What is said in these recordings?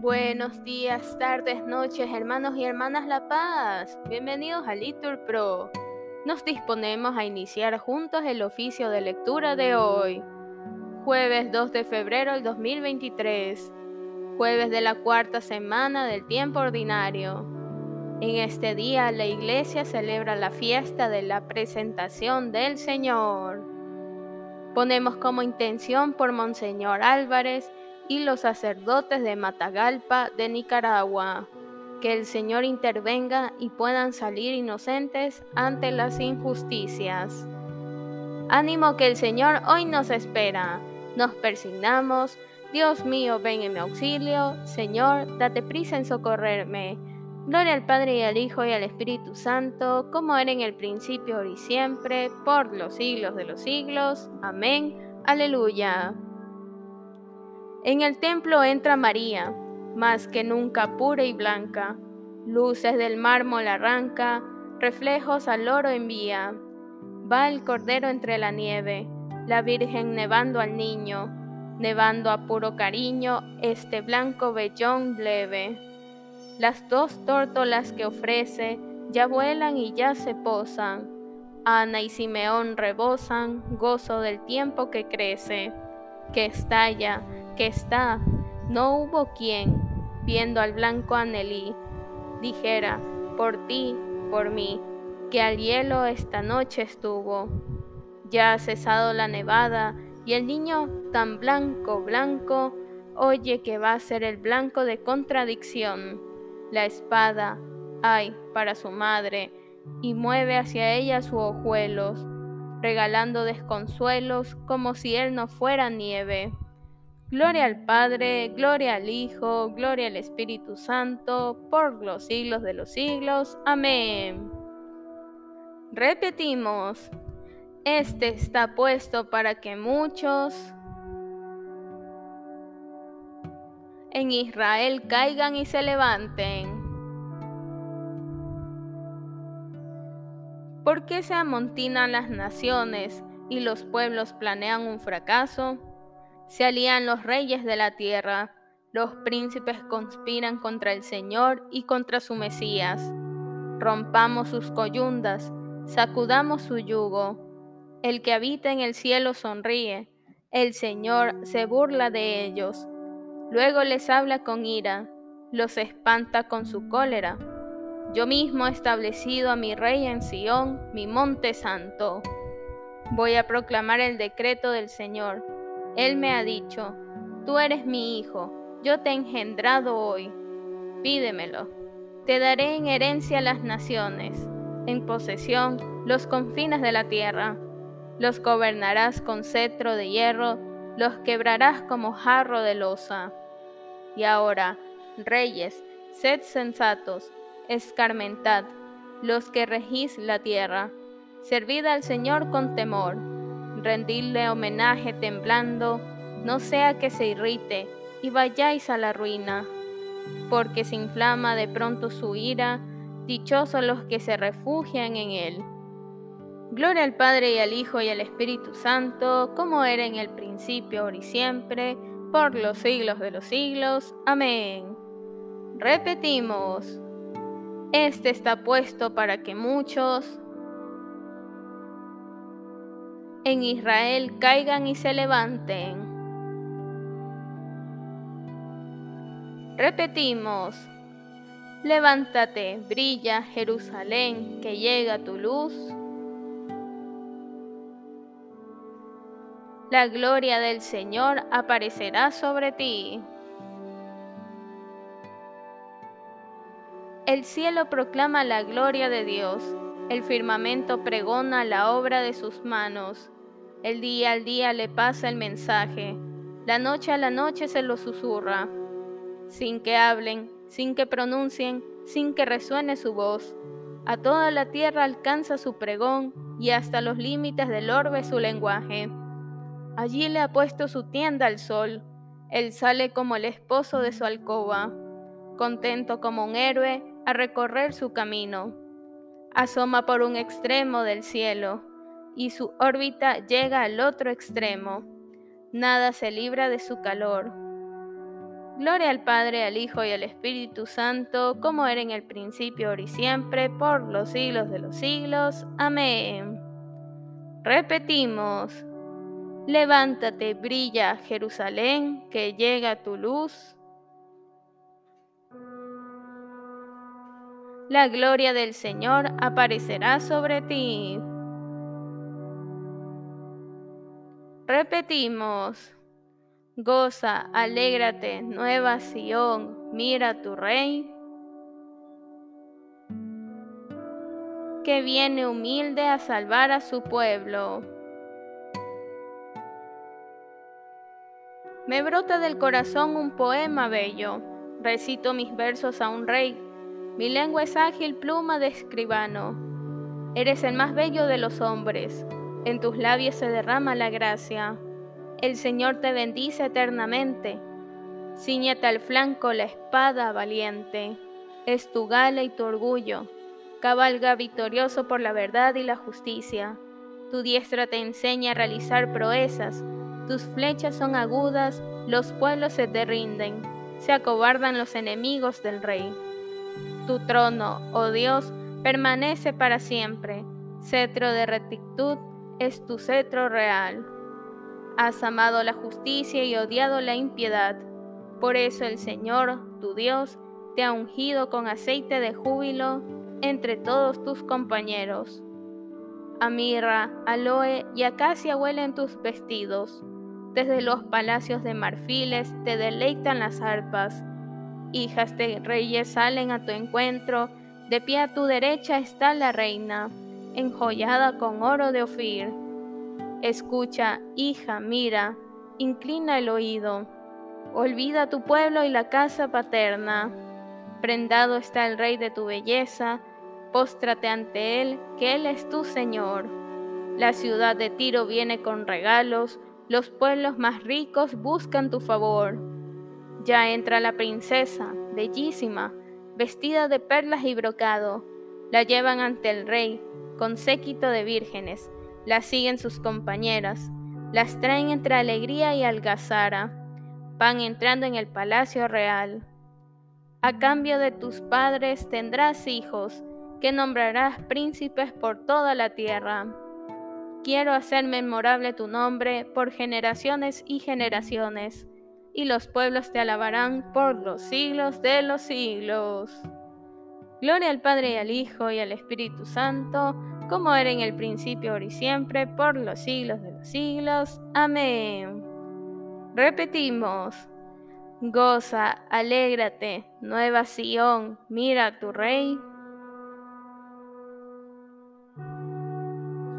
Buenos días, tardes, noches, hermanos y hermanas La Paz. Bienvenidos a Litur Pro. Nos disponemos a iniciar juntos el oficio de lectura de hoy, jueves 2 de febrero del 2023, jueves de la cuarta semana del tiempo ordinario. En este día la iglesia celebra la fiesta de la presentación del Señor. Ponemos como intención por Monseñor Álvarez y los sacerdotes de Matagalpa de Nicaragua. Que el Señor intervenga y puedan salir inocentes ante las injusticias. Ánimo que el Señor hoy nos espera. Nos persignamos. Dios mío, ven en mi auxilio. Señor, date prisa en socorrerme. Gloria al Padre y al Hijo y al Espíritu Santo, como era en el principio, y siempre, por los siglos de los siglos. Amén. Aleluya. En el templo entra María, más que nunca pura y blanca. Luces del mármol arranca, reflejos al oro envía. Va el cordero entre la nieve, la Virgen nevando al niño, nevando a puro cariño este blanco vellón leve. Las dos tórtolas que ofrece ya vuelan y ya se posan. Ana y Simeón rebosan gozo del tiempo que crece, que estalla, está, no hubo quien, viendo al blanco Anelí, dijera, por ti, por mí, que al hielo esta noche estuvo. Ya ha cesado la nevada y el niño tan blanco, blanco, oye que va a ser el blanco de contradicción. La espada, ay, para su madre, y mueve hacia ella sus ojuelos, regalando desconsuelos como si él no fuera nieve. Gloria al Padre, gloria al Hijo, gloria al Espíritu Santo, por los siglos de los siglos. Amén. Repetimos, este está puesto para que muchos en Israel caigan y se levanten. ¿Por qué se amontinan las naciones y los pueblos planean un fracaso? Se alían los reyes de la tierra, los príncipes conspiran contra el Señor y contra su Mesías. Rompamos sus coyundas, sacudamos su yugo. El que habita en el cielo sonríe, el Señor se burla de ellos. Luego les habla con ira, los espanta con su cólera. Yo mismo he establecido a mi rey en Sión, mi monte santo. Voy a proclamar el decreto del Señor él me ha dicho, tú eres mi hijo, yo te he engendrado hoy, pídemelo. Te daré en herencia las naciones, en posesión los confines de la tierra. Los gobernarás con cetro de hierro, los quebrarás como jarro de losa. Y ahora, reyes, sed sensatos, escarmentad, los que regís la tierra, servid al Señor con temor rendidle homenaje temblando, no sea que se irrite y vayáis a la ruina, porque se inflama de pronto su ira, dichosos los que se refugian en él. Gloria al Padre y al Hijo y al Espíritu Santo, como era en el principio, ahora y siempre, por los siglos de los siglos. Amén. Repetimos, este está puesto para que muchos en Israel caigan y se levanten. Repetimos, levántate, brilla Jerusalén, que llega tu luz. La gloria del Señor aparecerá sobre ti. El cielo proclama la gloria de Dios el firmamento pregona la obra de sus manos. El día al día le pasa el mensaje. La noche a la noche se lo susurra. Sin que hablen, sin que pronuncien, sin que resuene su voz. A toda la tierra alcanza su pregón y hasta los límites del orbe su lenguaje. Allí le ha puesto su tienda al sol. Él sale como el esposo de su alcoba, contento como un héroe a recorrer su camino asoma por un extremo del cielo y su órbita llega al otro extremo. Nada se libra de su calor. Gloria al Padre, al Hijo y al Espíritu Santo, como era en el principio, ahora y siempre, por los siglos de los siglos. Amén. Repetimos. Levántate, brilla, Jerusalén, que llega tu luz. La gloria del Señor aparecerá sobre ti. Repetimos. Goza, alégrate, nueva Sión, mira tu rey, que viene humilde a salvar a su pueblo. Me brota del corazón un poema bello, recito mis versos a un rey, mi lengua es ágil pluma de escribano. Eres el más bello de los hombres, en tus labios se derrama la gracia. El Señor te bendice eternamente. Cíñete al flanco la espada valiente. Es tu gala y tu orgullo. Cabalga victorioso por la verdad y la justicia. Tu diestra te enseña a realizar proezas. Tus flechas son agudas, los pueblos se te rinden. Se acobardan los enemigos del rey. Tu trono, oh Dios, permanece para siempre. Cetro de rectitud es tu cetro real. Has amado la justicia y odiado la impiedad. Por eso el Señor, tu Dios, te ha ungido con aceite de júbilo entre todos tus compañeros. A mirra, aloe y acacia huelen tus vestidos. Desde los palacios de marfiles te deleitan las arpas. Hijas de reyes salen a tu encuentro, de pie a tu derecha está la reina, enjollada con oro de Ofir. Escucha, hija, mira, inclina el oído. Olvida tu pueblo y la casa paterna. Prendado está el rey de tu belleza, póstrate ante él, que él es tu Señor. La ciudad de Tiro viene con regalos, los pueblos más ricos buscan tu favor. Ya entra la princesa, bellísima, vestida de perlas y brocado. La llevan ante el rey, con séquito de vírgenes las siguen sus compañeras, las traen entre alegría y algazara, van entrando en el palacio real. A cambio de tus padres tendrás hijos, que nombrarás príncipes por toda la tierra. Quiero hacer memorable tu nombre por generaciones y generaciones, y los pueblos te alabarán por los siglos de los siglos. Gloria al Padre y al Hijo y al Espíritu Santo, como era en el principio, ahora y siempre, por los siglos de los siglos. Amén. Repetimos. Goza, alégrate, nueva Sión, mira a tu Rey,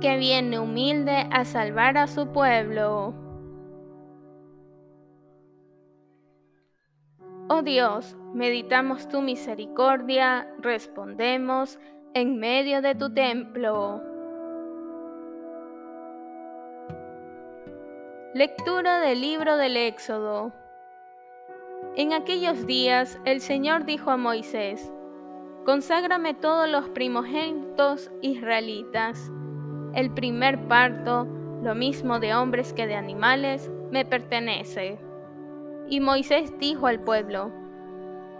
que viene humilde a salvar a su pueblo. Oh Dios, meditamos tu misericordia, respondemos en medio de tu templo. Lectura del libro del Éxodo. En aquellos días el Señor dijo a Moisés, Conságrame todos los primogénitos israelitas. El primer parto, lo mismo de hombres que de animales, me pertenece. Y Moisés dijo al pueblo,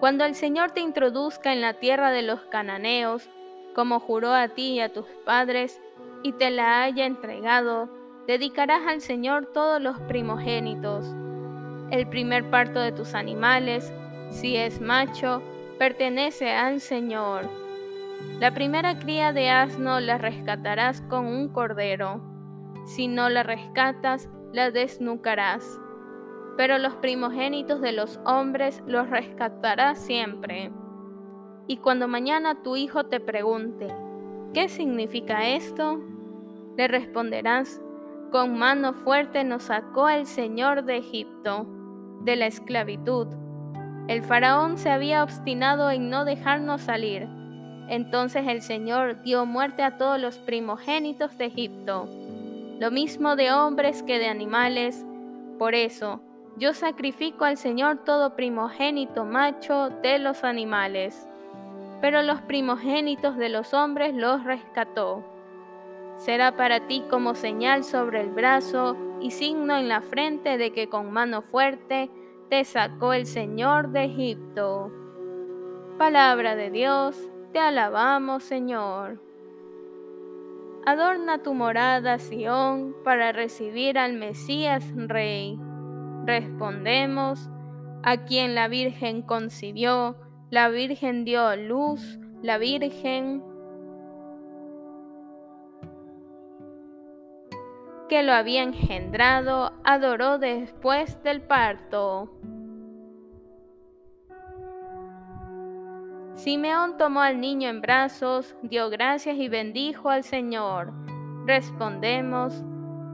Cuando el Señor te introduzca en la tierra de los cananeos, como juró a ti y a tus padres, y te la haya entregado, dedicarás al Señor todos los primogénitos. El primer parto de tus animales, si es macho, pertenece al Señor. La primera cría de asno la rescatarás con un cordero. Si no la rescatas, la desnucarás. Pero los primogénitos de los hombres los rescatarás siempre. Y cuando mañana tu hijo te pregunte, ¿qué significa esto? Le responderás, con mano fuerte nos sacó el Señor de Egipto, de la esclavitud. El faraón se había obstinado en no dejarnos salir. Entonces el Señor dio muerte a todos los primogénitos de Egipto, lo mismo de hombres que de animales. Por eso, yo sacrifico al Señor todo primogénito macho de los animales pero los primogénitos de los hombres los rescató. Será para ti como señal sobre el brazo y signo en la frente de que con mano fuerte te sacó el Señor de Egipto. Palabra de Dios, te alabamos Señor. Adorna tu morada, Sión, para recibir al Mesías Rey. Respondemos, a quien la Virgen concibió, la Virgen dio luz, la Virgen que lo había engendrado adoró después del parto. Simeón tomó al niño en brazos, dio gracias y bendijo al Señor. Respondemos,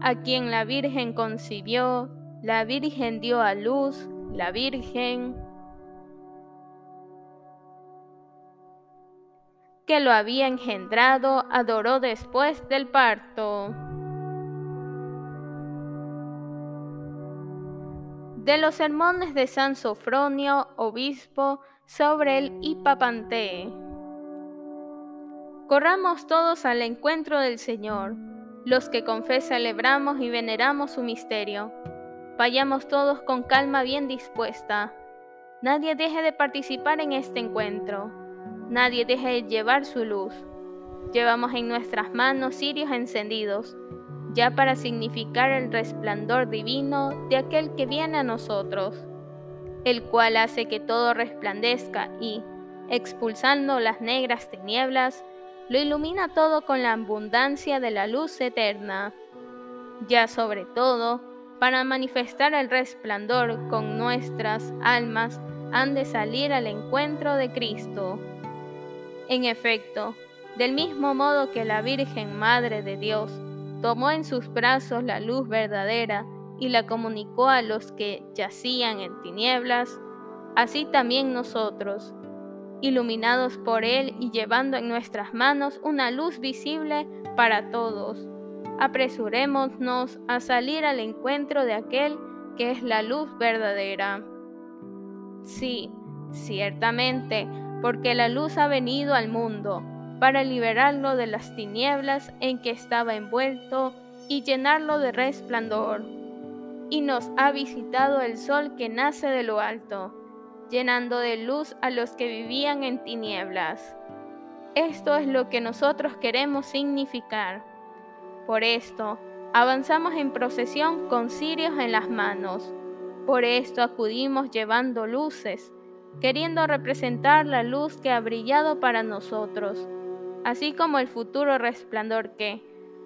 a quien la Virgen concibió, la Virgen dio a luz, la Virgen que lo había engendrado adoró después del parto. De los sermones de San Sofronio, obispo, sobre el Hipapantee. Corramos todos al encuentro del Señor, los que con fe celebramos y veneramos su misterio. Vayamos todos con calma bien dispuesta. Nadie deje de participar en este encuentro. Nadie deje de llevar su luz. Llevamos en nuestras manos cirios encendidos ya para significar el resplandor divino de aquel que viene a nosotros, el cual hace que todo resplandezca y, expulsando las negras tinieblas, lo ilumina todo con la abundancia de la luz eterna. Ya sobre todo, para manifestar el resplandor con nuestras almas, han de salir al encuentro de Cristo. En efecto, del mismo modo que la Virgen Madre de Dios tomó en sus brazos la luz verdadera y la comunicó a los que yacían en tinieblas, así también nosotros, iluminados por Él y llevando en nuestras manos una luz visible para todos, apresurémonos a salir al encuentro de aquel que es la luz verdadera. Sí, ciertamente, porque la luz ha venido al mundo para liberarlo de las tinieblas en que estaba envuelto y llenarlo de resplandor. Y nos ha visitado el sol que nace de lo alto, llenando de luz a los que vivían en tinieblas. Esto es lo que nosotros queremos significar. Por esto, avanzamos en procesión con cirios en las manos. Por esto acudimos llevando luces, queriendo representar la luz que ha brillado para nosotros así como el futuro resplandor que,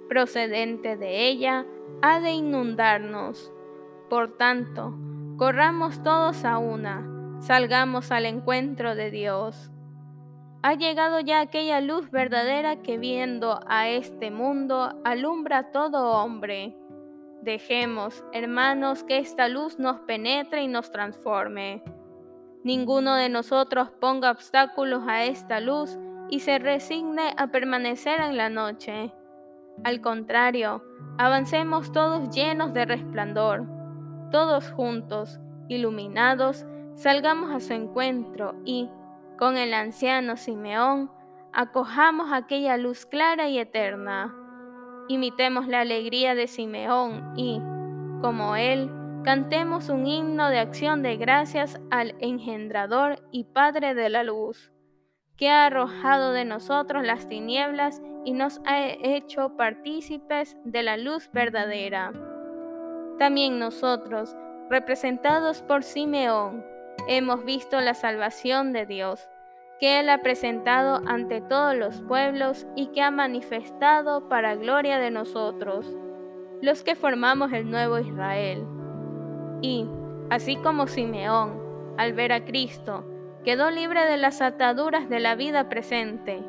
procedente de ella, ha de inundarnos. Por tanto, corramos todos a una, salgamos al encuentro de Dios. Ha llegado ya aquella luz verdadera que viendo a este mundo alumbra a todo hombre. Dejemos, hermanos, que esta luz nos penetre y nos transforme. Ninguno de nosotros ponga obstáculos a esta luz y se resigne a permanecer en la noche. Al contrario, avancemos todos llenos de resplandor, todos juntos, iluminados, salgamos a su encuentro y, con el anciano Simeón, acojamos aquella luz clara y eterna. Imitemos la alegría de Simeón y, como él, cantemos un himno de acción de gracias al engendrador y Padre de la luz que ha arrojado de nosotros las tinieblas y nos ha hecho partícipes de la luz verdadera. También nosotros, representados por Simeón, hemos visto la salvación de Dios, que Él ha presentado ante todos los pueblos y que ha manifestado para gloria de nosotros, los que formamos el nuevo Israel. Y, así como Simeón, al ver a Cristo, quedó libre de las ataduras de la vida presente.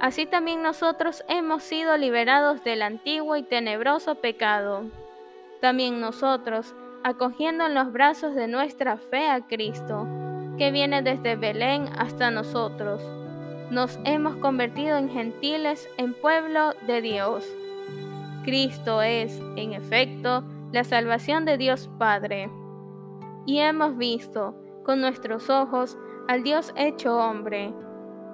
Así también nosotros hemos sido liberados del antiguo y tenebroso pecado. También nosotros, acogiendo en los brazos de nuestra fe a Cristo, que viene desde Belén hasta nosotros, nos hemos convertido en gentiles en pueblo de Dios. Cristo es, en efecto, la salvación de Dios Padre. Y hemos visto con nuestros ojos al Dios hecho hombre,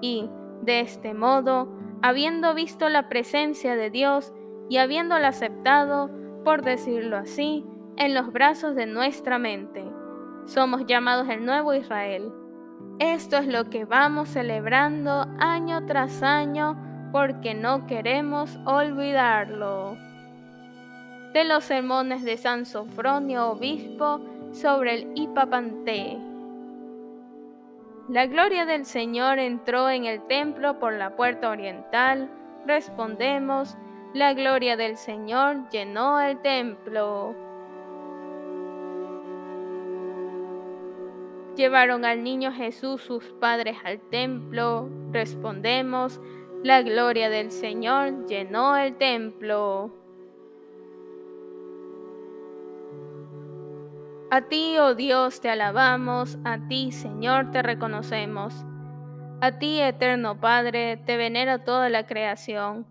y, de este modo, habiendo visto la presencia de Dios y habiéndola aceptado, por decirlo así, en los brazos de nuestra mente, somos llamados el nuevo Israel. Esto es lo que vamos celebrando año tras año porque no queremos olvidarlo. De los sermones de San Sofronio, obispo, sobre el Ipapanté. La gloria del Señor entró en el templo por la puerta oriental. Respondemos, la gloria del Señor llenó el templo. Llevaron al niño Jesús sus padres al templo. Respondemos, la gloria del Señor llenó el templo. A ti, oh Dios, te alabamos, a ti, Señor, te reconocemos. A ti, eterno Padre, te venera toda la creación.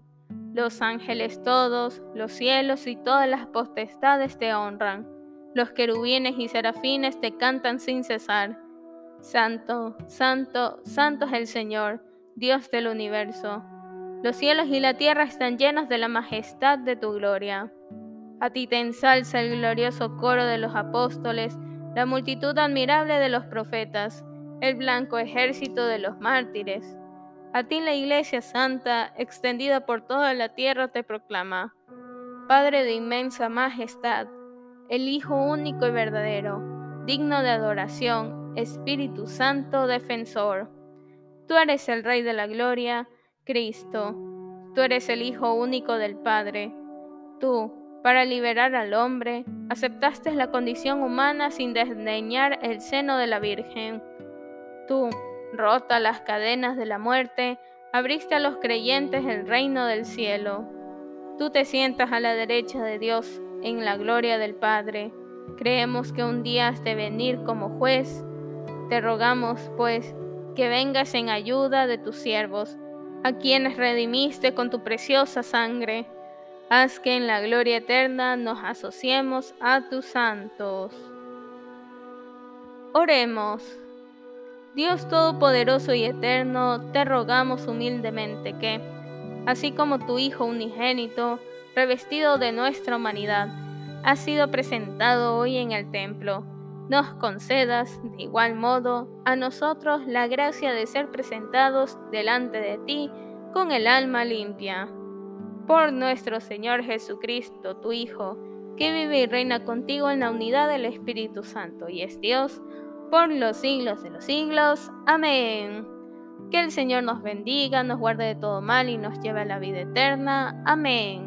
Los ángeles todos, los cielos y todas las potestades te honran. Los querubines y serafines te cantan sin cesar. Santo, santo, santo es el Señor, Dios del universo. Los cielos y la tierra están llenos de la majestad de tu gloria. A ti te ensalza el glorioso coro de los apóstoles, la multitud admirable de los profetas, el blanco ejército de los mártires. A ti la Iglesia Santa, extendida por toda la tierra, te proclama. Padre de inmensa majestad, el Hijo único y verdadero, digno de adoración, Espíritu Santo defensor. Tú eres el Rey de la Gloria, Cristo. Tú eres el Hijo único del Padre. Tú, para liberar al hombre, aceptaste la condición humana sin desdeñar el seno de la Virgen. Tú, rota las cadenas de la muerte, abriste a los creyentes el reino del cielo. Tú te sientas a la derecha de Dios en la gloria del Padre. Creemos que un día has de venir como juez. Te rogamos, pues, que vengas en ayuda de tus siervos, a quienes redimiste con tu preciosa sangre Haz que en la gloria eterna nos asociemos a tus santos. Oremos. Dios Todopoderoso y Eterno, te rogamos humildemente que, así como tu Hijo unigénito, revestido de nuestra humanidad, ha sido presentado hoy en el templo, nos concedas de igual modo a nosotros la gracia de ser presentados delante de ti con el alma limpia por nuestro Señor Jesucristo, tu Hijo, que vive y reina contigo en la unidad del Espíritu Santo y es Dios por los siglos de los siglos. Amén. Que el Señor nos bendiga, nos guarde de todo mal y nos lleve a la vida eterna. Amén.